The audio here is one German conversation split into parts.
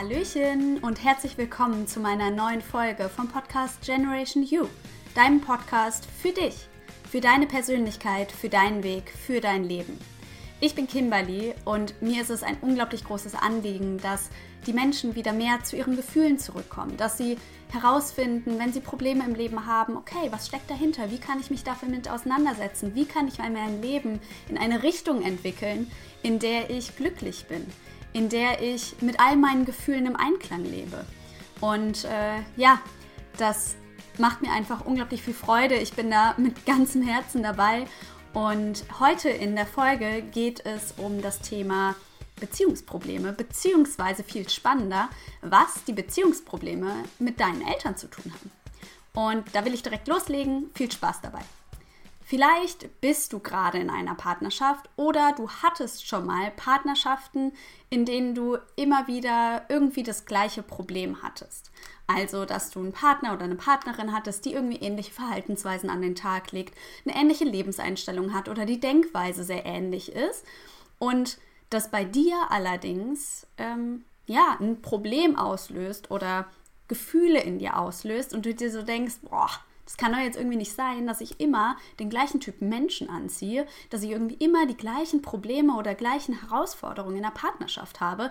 Hallöchen und herzlich willkommen zu meiner neuen Folge vom Podcast Generation You, deinem Podcast für dich, für deine Persönlichkeit, für deinen Weg, für dein Leben. Ich bin Kimberly und mir ist es ein unglaublich großes Anliegen, dass die Menschen wieder mehr zu ihren Gefühlen zurückkommen, dass sie herausfinden, wenn sie Probleme im Leben haben, okay, was steckt dahinter? Wie kann ich mich damit auseinandersetzen? Wie kann ich mein Leben in eine Richtung entwickeln, in der ich glücklich bin? In der ich mit all meinen Gefühlen im Einklang lebe. Und äh, ja, das macht mir einfach unglaublich viel Freude. Ich bin da mit ganzem Herzen dabei. Und heute in der Folge geht es um das Thema Beziehungsprobleme, beziehungsweise viel spannender, was die Beziehungsprobleme mit deinen Eltern zu tun haben. Und da will ich direkt loslegen. Viel Spaß dabei. Vielleicht bist du gerade in einer Partnerschaft oder du hattest schon mal Partnerschaften, in denen du immer wieder irgendwie das gleiche Problem hattest. Also, dass du einen Partner oder eine Partnerin hattest, die irgendwie ähnliche Verhaltensweisen an den Tag legt, eine ähnliche Lebenseinstellung hat oder die Denkweise sehr ähnlich ist. Und das bei dir allerdings ähm, ja ein Problem auslöst oder Gefühle in dir auslöst und du dir so denkst, boah, es kann doch jetzt irgendwie nicht sein, dass ich immer den gleichen Typen Menschen anziehe, dass ich irgendwie immer die gleichen Probleme oder gleichen Herausforderungen in der Partnerschaft habe.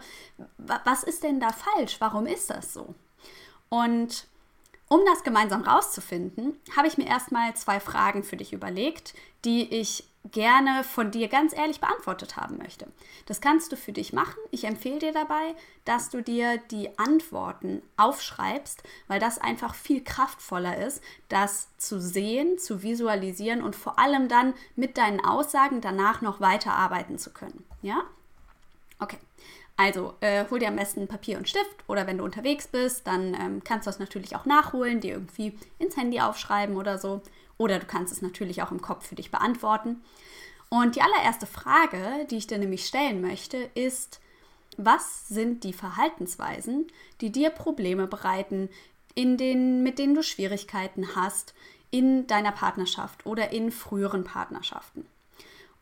Was ist denn da falsch? Warum ist das so? Und um das gemeinsam rauszufinden, habe ich mir erstmal zwei Fragen für dich überlegt, die ich gerne von dir ganz ehrlich beantwortet haben möchte. Das kannst du für dich machen. Ich empfehle dir dabei, dass du dir die Antworten aufschreibst, weil das einfach viel kraftvoller ist, das zu sehen, zu visualisieren und vor allem dann mit deinen Aussagen danach noch weiterarbeiten zu können. Ja? Okay. Also äh, hol dir am besten Papier und Stift oder wenn du unterwegs bist, dann ähm, kannst du das natürlich auch nachholen, dir irgendwie ins Handy aufschreiben oder so. Oder du kannst es natürlich auch im Kopf für dich beantworten. Und die allererste Frage, die ich dir nämlich stellen möchte, ist, was sind die Verhaltensweisen, die dir Probleme bereiten, in denen, mit denen du Schwierigkeiten hast in deiner Partnerschaft oder in früheren Partnerschaften?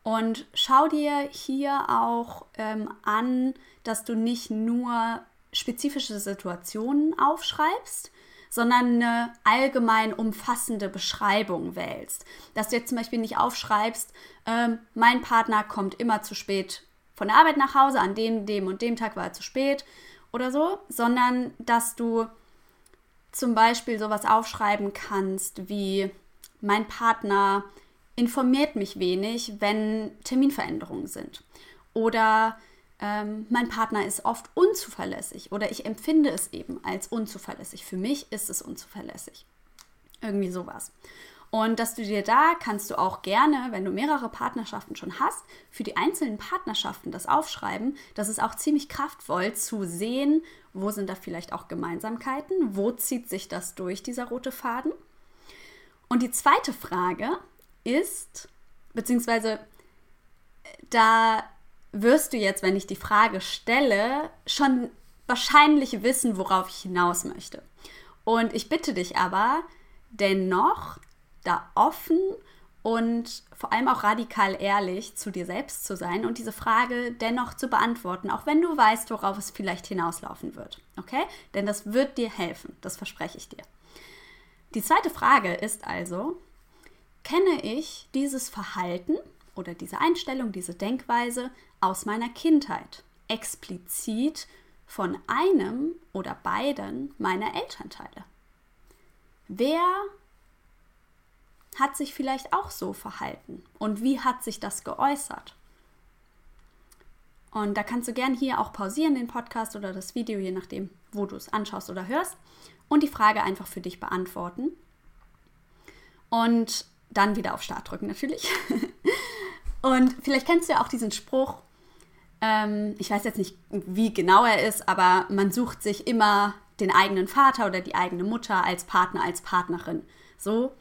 Und schau dir hier auch ähm, an, dass du nicht nur spezifische Situationen aufschreibst, sondern eine allgemein umfassende Beschreibung wählst. Dass du jetzt zum Beispiel nicht aufschreibst, ähm, mein Partner kommt immer zu spät von der Arbeit nach Hause, an dem, dem und dem Tag war er zu spät oder so, sondern dass du zum Beispiel sowas aufschreiben kannst wie mein Partner informiert mich wenig, wenn Terminveränderungen sind. Oder ähm, mein Partner ist oft unzuverlässig oder ich empfinde es eben als unzuverlässig. Für mich ist es unzuverlässig. Irgendwie sowas. Und dass du dir da kannst du auch gerne, wenn du mehrere Partnerschaften schon hast, für die einzelnen Partnerschaften das aufschreiben. Das ist auch ziemlich kraftvoll zu sehen, wo sind da vielleicht auch Gemeinsamkeiten, wo zieht sich das durch, dieser rote Faden. Und die zweite Frage ist, beziehungsweise da wirst du jetzt, wenn ich die Frage stelle, schon wahrscheinlich wissen, worauf ich hinaus möchte. Und ich bitte dich aber, dennoch da offen und vor allem auch radikal ehrlich zu dir selbst zu sein und diese Frage dennoch zu beantworten, auch wenn du weißt, worauf es vielleicht hinauslaufen wird. Okay? Denn das wird dir helfen, das verspreche ich dir. Die zweite Frage ist also, kenne ich dieses Verhalten oder diese Einstellung, diese Denkweise aus meiner Kindheit, explizit von einem oder beiden meiner Elternteile. Wer hat sich vielleicht auch so verhalten und wie hat sich das geäußert? Und da kannst du gern hier auch pausieren, den Podcast oder das Video, je nachdem, wo du es anschaust oder hörst, und die Frage einfach für dich beantworten. Und dann wieder auf Start drücken natürlich. und vielleicht kennst du ja auch diesen Spruch, ähm, ich weiß jetzt nicht, wie genau er ist, aber man sucht sich immer den eigenen Vater oder die eigene Mutter als Partner, als Partnerin. So.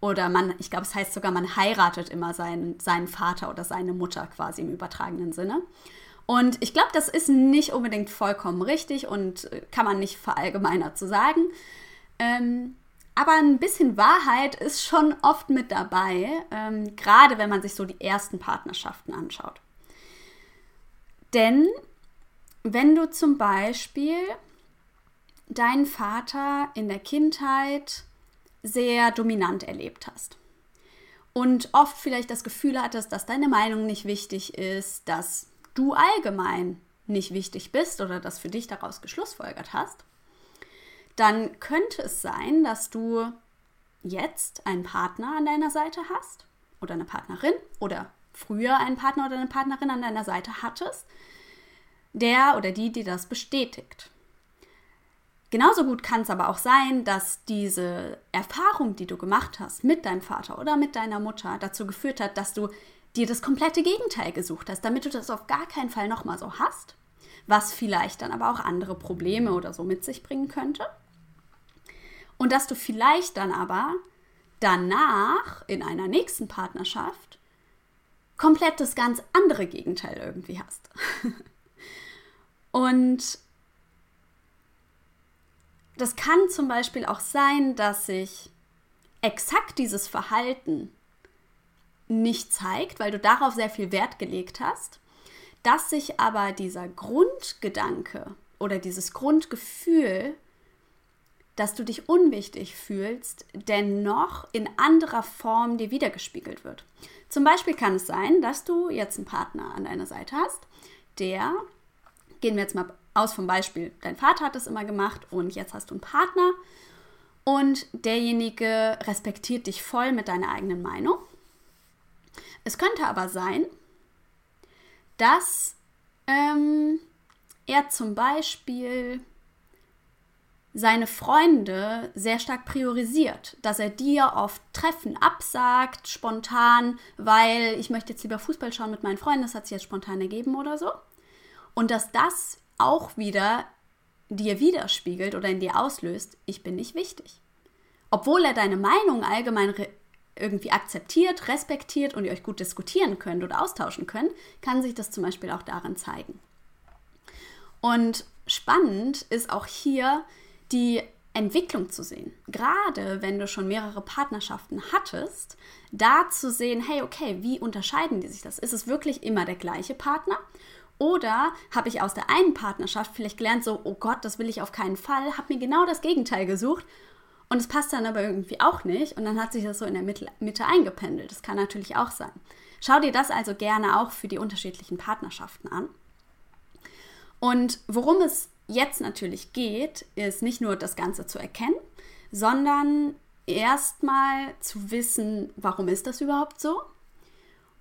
Oder man, ich glaube, es heißt sogar, man heiratet immer seinen, seinen Vater oder seine Mutter quasi im übertragenen Sinne. Und ich glaube, das ist nicht unbedingt vollkommen richtig und äh, kann man nicht verallgemeinert zu sagen. Ähm, aber ein bisschen Wahrheit ist schon oft mit dabei, ähm, gerade wenn man sich so die ersten Partnerschaften anschaut. Denn wenn du zum Beispiel deinen Vater in der Kindheit sehr dominant erlebt hast und oft vielleicht das Gefühl hattest, dass deine Meinung nicht wichtig ist, dass du allgemein nicht wichtig bist oder das für dich daraus geschlussfolgert hast, dann könnte es sein, dass du jetzt einen Partner an deiner Seite hast oder eine Partnerin oder früher einen Partner oder eine Partnerin an deiner Seite hattest, der oder die dir das bestätigt. Genauso gut kann es aber auch sein, dass diese Erfahrung, die du gemacht hast mit deinem Vater oder mit deiner Mutter, dazu geführt hat, dass du dir das komplette Gegenteil gesucht hast, damit du das auf gar keinen Fall nochmal so hast, was vielleicht dann aber auch andere Probleme oder so mit sich bringen könnte. Und dass du vielleicht dann aber danach in einer nächsten Partnerschaft komplett das ganz andere Gegenteil irgendwie hast. Und das kann zum Beispiel auch sein, dass sich exakt dieses Verhalten nicht zeigt, weil du darauf sehr viel Wert gelegt hast, dass sich aber dieser Grundgedanke oder dieses Grundgefühl, dass du dich unwichtig fühlst, dennoch in anderer Form dir wiedergespiegelt wird. Zum Beispiel kann es sein, dass du jetzt einen Partner an deiner Seite hast, der, gehen wir jetzt mal aus vom Beispiel, dein Vater hat es immer gemacht und jetzt hast du einen Partner und derjenige respektiert dich voll mit deiner eigenen Meinung. Es könnte aber sein, dass ähm, er zum Beispiel seine Freunde sehr stark priorisiert, dass er dir oft Treffen absagt, spontan, weil ich möchte jetzt lieber Fußball schauen mit meinen Freunden, das hat sich jetzt spontan ergeben oder so. Und dass das auch wieder dir widerspiegelt oder in dir auslöst, ich bin nicht wichtig. Obwohl er deine Meinung allgemein irgendwie akzeptiert, respektiert und ihr euch gut diskutieren könnt oder austauschen könnt, kann sich das zum Beispiel auch darin zeigen. Und spannend ist auch hier die Entwicklung zu sehen. Gerade wenn du schon mehrere Partnerschaften hattest, da zu sehen, hey, okay, wie unterscheiden die sich das? Ist es wirklich immer der gleiche Partner? Oder habe ich aus der einen Partnerschaft vielleicht gelernt, so, oh Gott, das will ich auf keinen Fall, habe mir genau das Gegenteil gesucht und es passt dann aber irgendwie auch nicht und dann hat sich das so in der Mitte, eingependelt. Das kann natürlich auch sein. Schau dir das also gerne auch für die unterschiedlichen Partnerschaften an. Und worum es jetzt natürlich geht, ist nicht nur das Ganze zu erkennen, sondern erstmal zu wissen, warum ist das überhaupt so?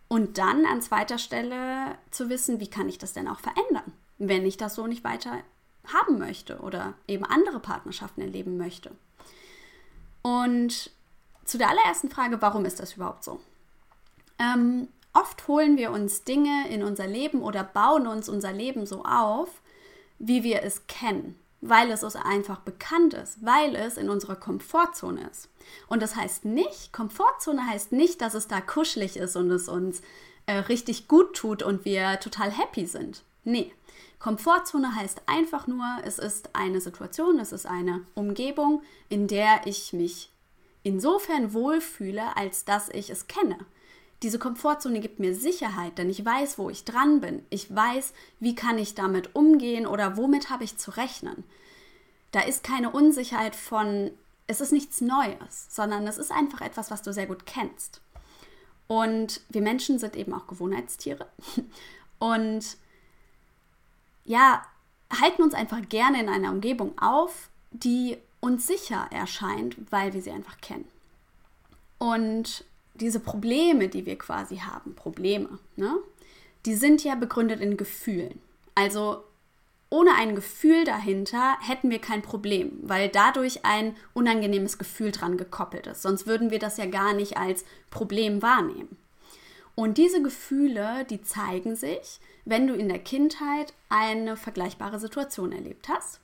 Und dann an zweiter Stelle zu wissen, wie kann ich das denn auch verändern, wenn ich das so nicht weiter haben möchte oder eben andere Partnerschaften erleben möchte. Und zu der allerersten Frage, warum ist das überhaupt so? Ähm, oft holen wir uns Dinge in unser Leben oder bauen uns unser Leben so auf, wie wir es kennen weil es uns einfach bekannt ist, weil es in unserer Komfortzone ist. Und das heißt nicht, Komfortzone heißt nicht, dass es da kuschelig ist und es uns äh, richtig gut tut und wir total happy sind. Nee, Komfortzone heißt einfach nur, es ist eine Situation, es ist eine Umgebung, in der ich mich insofern wohlfühle, als dass ich es kenne. Diese Komfortzone gibt mir Sicherheit, denn ich weiß, wo ich dran bin. Ich weiß, wie kann ich damit umgehen oder womit habe ich zu rechnen. Da ist keine Unsicherheit von, es ist nichts Neues, sondern es ist einfach etwas, was du sehr gut kennst. Und wir Menschen sind eben auch Gewohnheitstiere. Und ja, halten uns einfach gerne in einer Umgebung auf, die uns sicher erscheint, weil wir sie einfach kennen. Und diese Probleme, die wir quasi haben, Probleme, ne, die sind ja begründet in Gefühlen. Also ohne ein Gefühl dahinter hätten wir kein Problem, weil dadurch ein unangenehmes Gefühl dran gekoppelt ist. Sonst würden wir das ja gar nicht als Problem wahrnehmen. Und diese Gefühle, die zeigen sich, wenn du in der Kindheit eine vergleichbare Situation erlebt hast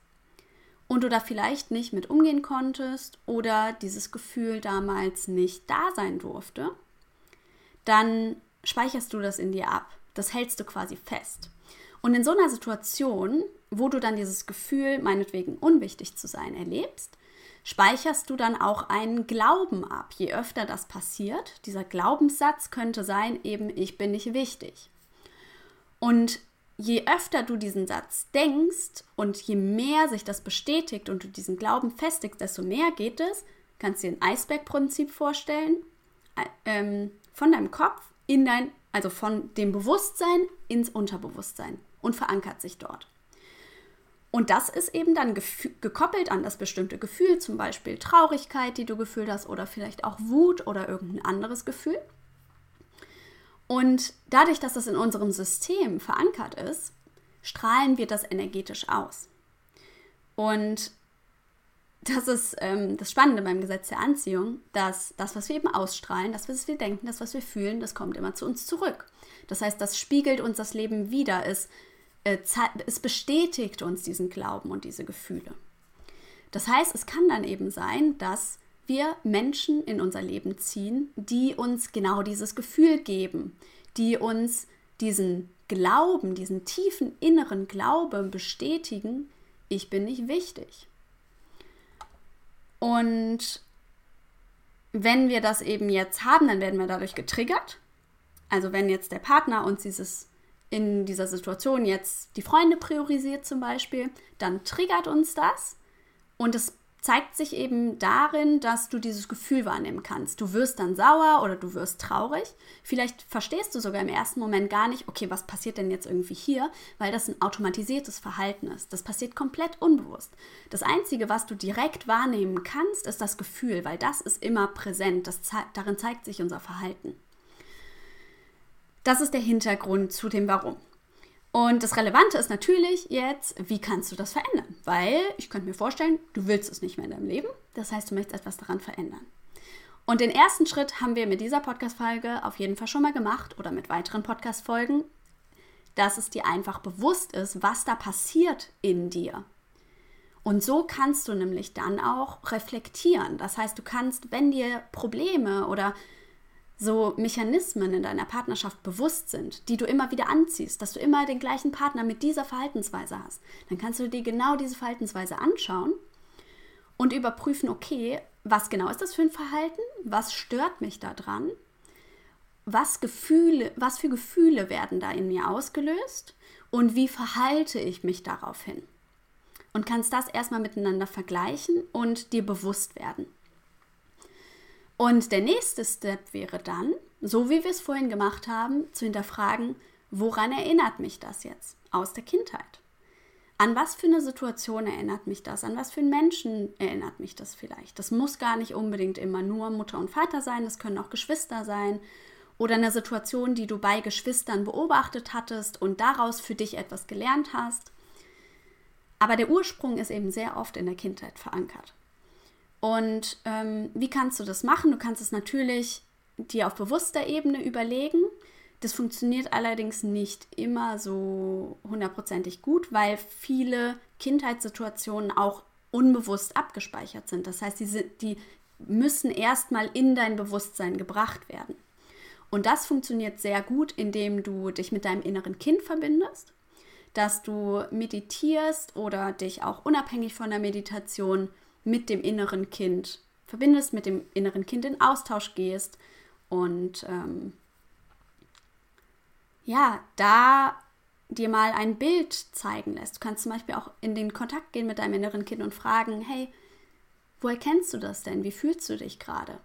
und du da vielleicht nicht mit umgehen konntest oder dieses Gefühl damals nicht da sein durfte, dann speicherst du das in dir ab. Das hältst du quasi fest. Und in so einer Situation, wo du dann dieses Gefühl, meinetwegen unwichtig zu sein, erlebst, speicherst du dann auch einen Glauben ab. Je öfter das passiert, dieser Glaubenssatz könnte sein, eben ich bin nicht wichtig. Und je öfter du diesen Satz denkst und je mehr sich das bestätigt und du diesen Glauben festigst, desto mehr geht es, kannst du dir ein Eisbergprinzip vorstellen, ähm, von deinem Kopf in dein, also von dem Bewusstsein ins Unterbewusstsein und verankert sich dort. Und das ist eben dann gekoppelt an das bestimmte Gefühl, zum Beispiel Traurigkeit, die du gefühlt hast, oder vielleicht auch Wut oder irgendein anderes Gefühl. Und dadurch, dass das in unserem System verankert ist, strahlen wir das energetisch aus. Und das ist ähm, das Spannende beim Gesetz der Anziehung, dass das, was wir eben ausstrahlen, das, was wir denken, das, was wir fühlen, das kommt immer zu uns zurück. Das heißt, das spiegelt uns das Leben wieder. Es, äh, es bestätigt uns diesen Glauben und diese Gefühle. Das heißt, es kann dann eben sein, dass wir Menschen in unser Leben ziehen, die uns genau dieses Gefühl geben, die uns diesen Glauben, diesen tiefen inneren Glauben bestätigen, ich bin nicht wichtig. Und wenn wir das eben jetzt haben, dann werden wir dadurch getriggert. Also wenn jetzt der Partner uns dieses in dieser Situation jetzt die Freunde priorisiert zum Beispiel, dann triggert uns das und es zeigt sich eben darin, dass du dieses Gefühl wahrnehmen kannst. Du wirst dann sauer oder du wirst traurig. Vielleicht verstehst du sogar im ersten Moment gar nicht, okay, was passiert denn jetzt irgendwie hier, weil das ein automatisiertes Verhalten ist. Das passiert komplett unbewusst. Das Einzige, was du direkt wahrnehmen kannst, ist das Gefühl, weil das ist immer präsent. Das darin zeigt sich unser Verhalten. Das ist der Hintergrund zu dem Warum. Und das Relevante ist natürlich jetzt, wie kannst du das verändern? Weil ich könnte mir vorstellen, du willst es nicht mehr in deinem Leben. Das heißt, du möchtest etwas daran verändern. Und den ersten Schritt haben wir mit dieser Podcast-Folge auf jeden Fall schon mal gemacht oder mit weiteren Podcast-Folgen, dass es dir einfach bewusst ist, was da passiert in dir. Und so kannst du nämlich dann auch reflektieren. Das heißt, du kannst, wenn dir Probleme oder so Mechanismen in deiner Partnerschaft bewusst sind, die du immer wieder anziehst, dass du immer den gleichen Partner mit dieser Verhaltensweise hast, dann kannst du dir genau diese Verhaltensweise anschauen und überprüfen, okay, was genau ist das für ein Verhalten? Was stört mich daran? Was Gefühle, was für Gefühle werden da in mir ausgelöst und wie verhalte ich mich daraufhin? Und kannst das erstmal miteinander vergleichen und dir bewusst werden. Und der nächste Step wäre dann, so wie wir es vorhin gemacht haben, zu hinterfragen, woran erinnert mich das jetzt aus der Kindheit? An was für eine Situation erinnert mich das? An was für einen Menschen erinnert mich das vielleicht? Das muss gar nicht unbedingt immer nur Mutter und Vater sein, das können auch Geschwister sein oder eine Situation, die du bei Geschwistern beobachtet hattest und daraus für dich etwas gelernt hast. Aber der Ursprung ist eben sehr oft in der Kindheit verankert. Und ähm, wie kannst du das machen? Du kannst es natürlich dir auf bewusster Ebene überlegen. Das funktioniert allerdings nicht immer so hundertprozentig gut, weil viele Kindheitssituationen auch unbewusst abgespeichert sind. Das heißt, die, die müssen erstmal in dein Bewusstsein gebracht werden. Und das funktioniert sehr gut, indem du dich mit deinem inneren Kind verbindest, dass du meditierst oder dich auch unabhängig von der Meditation mit dem inneren Kind verbindest, mit dem inneren Kind in Austausch gehst und ähm, ja, da dir mal ein Bild zeigen lässt. Du kannst zum Beispiel auch in den Kontakt gehen mit deinem inneren Kind und fragen, hey, woher kennst du das denn? Wie fühlst du dich gerade?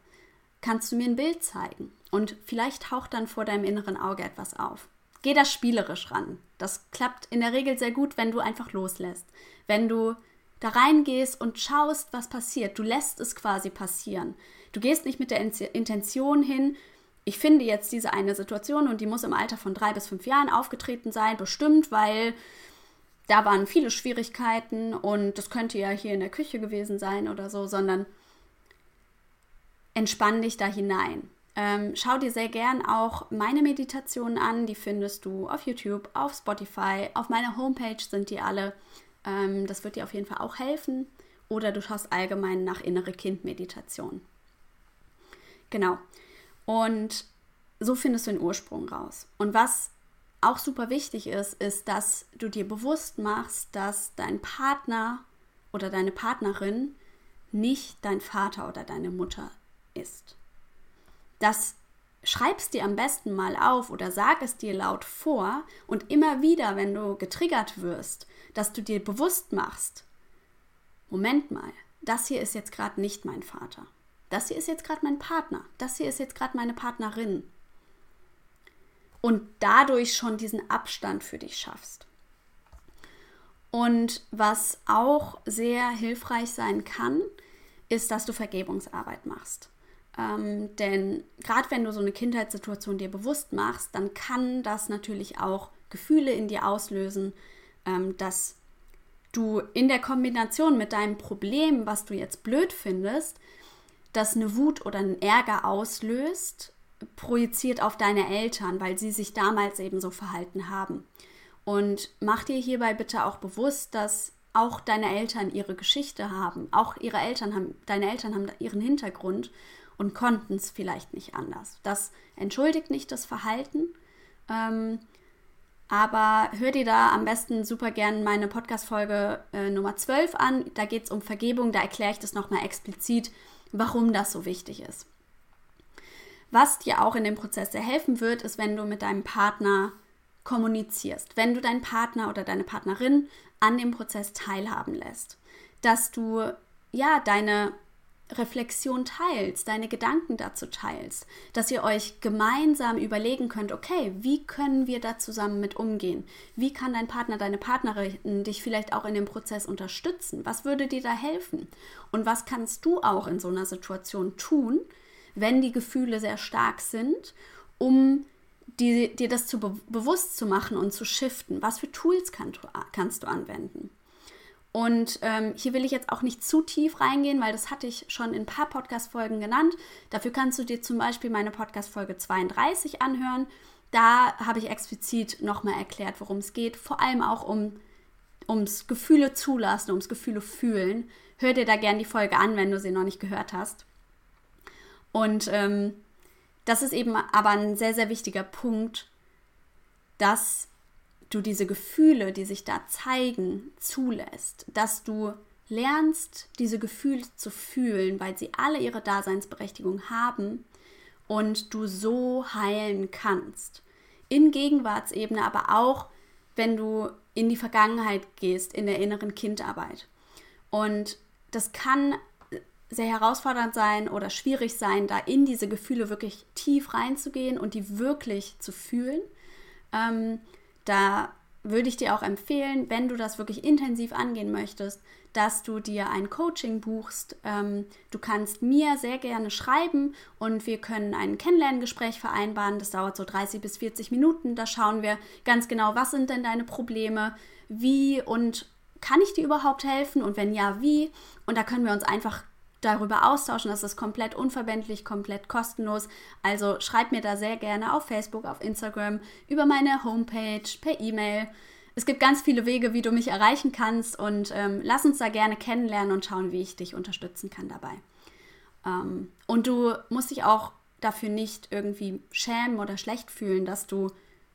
Kannst du mir ein Bild zeigen? Und vielleicht taucht dann vor deinem inneren Auge etwas auf. Geh da spielerisch ran. Das klappt in der Regel sehr gut, wenn du einfach loslässt. Wenn du da reingehst und schaust, was passiert. Du lässt es quasi passieren. Du gehst nicht mit der Intention hin, ich finde jetzt diese eine Situation und die muss im Alter von drei bis fünf Jahren aufgetreten sein, bestimmt, weil da waren viele Schwierigkeiten und das könnte ja hier in der Küche gewesen sein oder so, sondern entspann dich da hinein. Ähm, schau dir sehr gern auch meine Meditationen an, die findest du auf YouTube, auf Spotify, auf meiner Homepage sind die alle. Ähm, das wird dir auf jeden Fall auch helfen. Oder du schaust allgemein nach innere Kindmeditation. Genau. Und so findest du den Ursprung raus. Und was auch super wichtig ist, ist, dass du dir bewusst machst, dass dein Partner oder deine Partnerin nicht dein Vater oder deine Mutter ist. Das schreib es dir am besten mal auf oder sag es dir laut vor und immer wieder, wenn du getriggert wirst, dass du dir bewusst machst, Moment mal, das hier ist jetzt gerade nicht mein Vater. Das hier ist jetzt gerade mein Partner. Das hier ist jetzt gerade meine Partnerin. Und dadurch schon diesen Abstand für dich schaffst. Und was auch sehr hilfreich sein kann, ist, dass du Vergebungsarbeit machst. Ähm, denn gerade wenn du so eine Kindheitssituation dir bewusst machst, dann kann das natürlich auch Gefühle in dir auslösen, ähm, dass du in der Kombination mit deinem Problem, was du jetzt blöd findest, das eine Wut oder einen Ärger auslöst, projiziert auf deine Eltern, weil sie sich damals eben so verhalten haben. Und mach dir hierbei bitte auch bewusst, dass auch deine Eltern ihre Geschichte haben. Auch ihre Eltern haben, deine Eltern haben ihren Hintergrund und konnten es vielleicht nicht anders. Das entschuldigt nicht das Verhalten. Ähm, aber hör dir da am besten super gern meine Podcast-Folge äh, Nummer 12 an. Da geht es um Vergebung. Da erkläre ich das nochmal explizit, warum das so wichtig ist. Was dir auch in dem Prozess sehr helfen wird, ist, wenn du mit deinem Partner kommunizierst, wenn du deinen Partner oder deine Partnerin an dem Prozess teilhaben lässt, dass du ja deine Reflexion teilst, deine Gedanken dazu teilst, dass ihr euch gemeinsam überlegen könnt, okay, wie können wir da zusammen mit umgehen? Wie kann dein Partner, deine Partnerin dich vielleicht auch in dem Prozess unterstützen? Was würde dir da helfen? Und was kannst du auch in so einer Situation tun, wenn die Gefühle sehr stark sind, um dir das zu be bewusst zu machen und zu shiften? Was für Tools kann, kannst du anwenden? Und ähm, hier will ich jetzt auch nicht zu tief reingehen, weil das hatte ich schon in ein paar Podcast-Folgen genannt. Dafür kannst du dir zum Beispiel meine Podcast-Folge 32 anhören. Da habe ich explizit nochmal erklärt, worum es geht. Vor allem auch um, ums Gefühle zulassen, ums Gefühle fühlen. Hör dir da gerne die Folge an, wenn du sie noch nicht gehört hast. Und ähm, das ist eben aber ein sehr, sehr wichtiger Punkt, dass du diese Gefühle, die sich da zeigen, zulässt, dass du lernst, diese Gefühle zu fühlen, weil sie alle ihre Daseinsberechtigung haben und du so heilen kannst. In Gegenwartsebene, aber auch wenn du in die Vergangenheit gehst, in der inneren Kindarbeit. Und das kann sehr herausfordernd sein oder schwierig sein, da in diese Gefühle wirklich tief reinzugehen und die wirklich zu fühlen. Ähm, da würde ich dir auch empfehlen, wenn du das wirklich intensiv angehen möchtest, dass du dir ein Coaching buchst. Ähm, du kannst mir sehr gerne schreiben und wir können ein Kennenlerngespräch vereinbaren. Das dauert so 30 bis 40 Minuten. Da schauen wir ganz genau, was sind denn deine Probleme, wie und kann ich dir überhaupt helfen und wenn ja, wie. Und da können wir uns einfach darüber austauschen. Das ist komplett unverbindlich, komplett kostenlos. Also schreib mir da sehr gerne auf Facebook, auf Instagram, über meine Homepage, per E-Mail. Es gibt ganz viele Wege, wie du mich erreichen kannst und ähm, lass uns da gerne kennenlernen und schauen, wie ich dich unterstützen kann dabei. Ähm, und du musst dich auch dafür nicht irgendwie schämen oder schlecht fühlen, dass du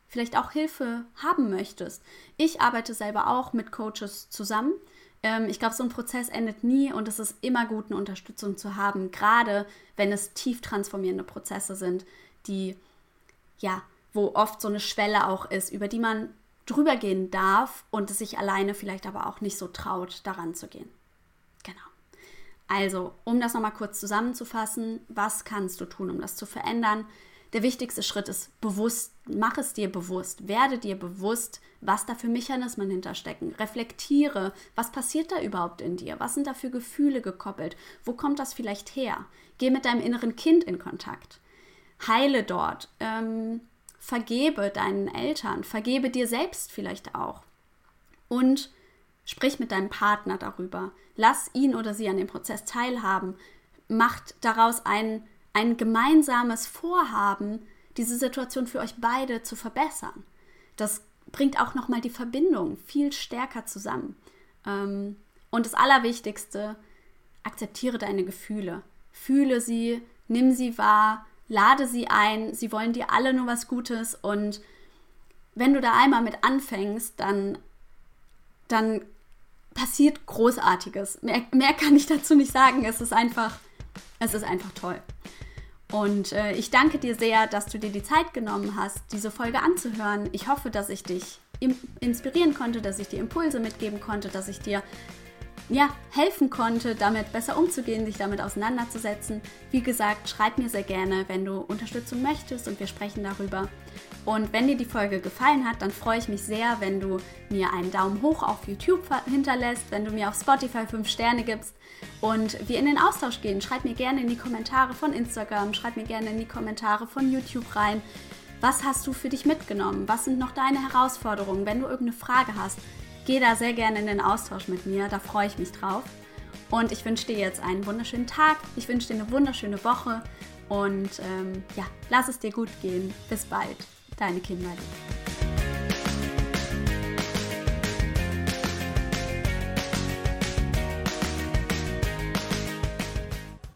vielleicht auch Hilfe haben möchtest. Ich arbeite selber auch mit Coaches zusammen ähm, ich glaube, so ein Prozess endet nie und es ist immer gut, eine Unterstützung zu haben, gerade wenn es tief transformierende Prozesse sind, die, ja, wo oft so eine Schwelle auch ist, über die man drüber gehen darf und es sich alleine vielleicht aber auch nicht so traut, daran zu gehen. Genau. Also, um das nochmal kurz zusammenzufassen, was kannst du tun, um das zu verändern? Der wichtigste Schritt ist bewusst, mach es dir bewusst, werde dir bewusst, was da für Mechanismen hinterstecken. Reflektiere, was passiert da überhaupt in dir? Was sind da für Gefühle gekoppelt? Wo kommt das vielleicht her? Geh mit deinem inneren Kind in Kontakt. Heile dort. Ähm, vergebe deinen Eltern. Vergebe dir selbst vielleicht auch. Und sprich mit deinem Partner darüber. Lass ihn oder sie an dem Prozess teilhaben. Macht daraus einen ein gemeinsames Vorhaben, diese Situation für euch beide zu verbessern. Das bringt auch nochmal die Verbindung viel stärker zusammen. Ähm, und das Allerwichtigste, akzeptiere deine Gefühle. Fühle sie, nimm sie wahr, lade sie ein. Sie wollen dir alle nur was Gutes. Und wenn du da einmal mit anfängst, dann, dann passiert Großartiges. Mehr, mehr kann ich dazu nicht sagen. Es ist einfach, es ist einfach toll. Und äh, ich danke dir sehr, dass du dir die Zeit genommen hast, diese Folge anzuhören. Ich hoffe, dass ich dich inspirieren konnte, dass ich dir Impulse mitgeben konnte, dass ich dir ja, helfen konnte, damit besser umzugehen, sich damit auseinanderzusetzen. Wie gesagt, schreib mir sehr gerne, wenn du Unterstützung möchtest und wir sprechen darüber. Und wenn dir die Folge gefallen hat, dann freue ich mich sehr, wenn du mir einen Daumen hoch auf YouTube hinterlässt, wenn du mir auf Spotify 5 Sterne gibst und wir in den Austausch gehen. Schreib mir gerne in die Kommentare von Instagram, schreib mir gerne in die Kommentare von YouTube rein. Was hast du für dich mitgenommen? Was sind noch deine Herausforderungen? Wenn du irgendeine Frage hast, geh da sehr gerne in den Austausch mit mir. Da freue ich mich drauf. Und ich wünsche dir jetzt einen wunderschönen Tag. Ich wünsche dir eine wunderschöne Woche. Und ähm, ja, lass es dir gut gehen. Bis bald. Deine Kimberly.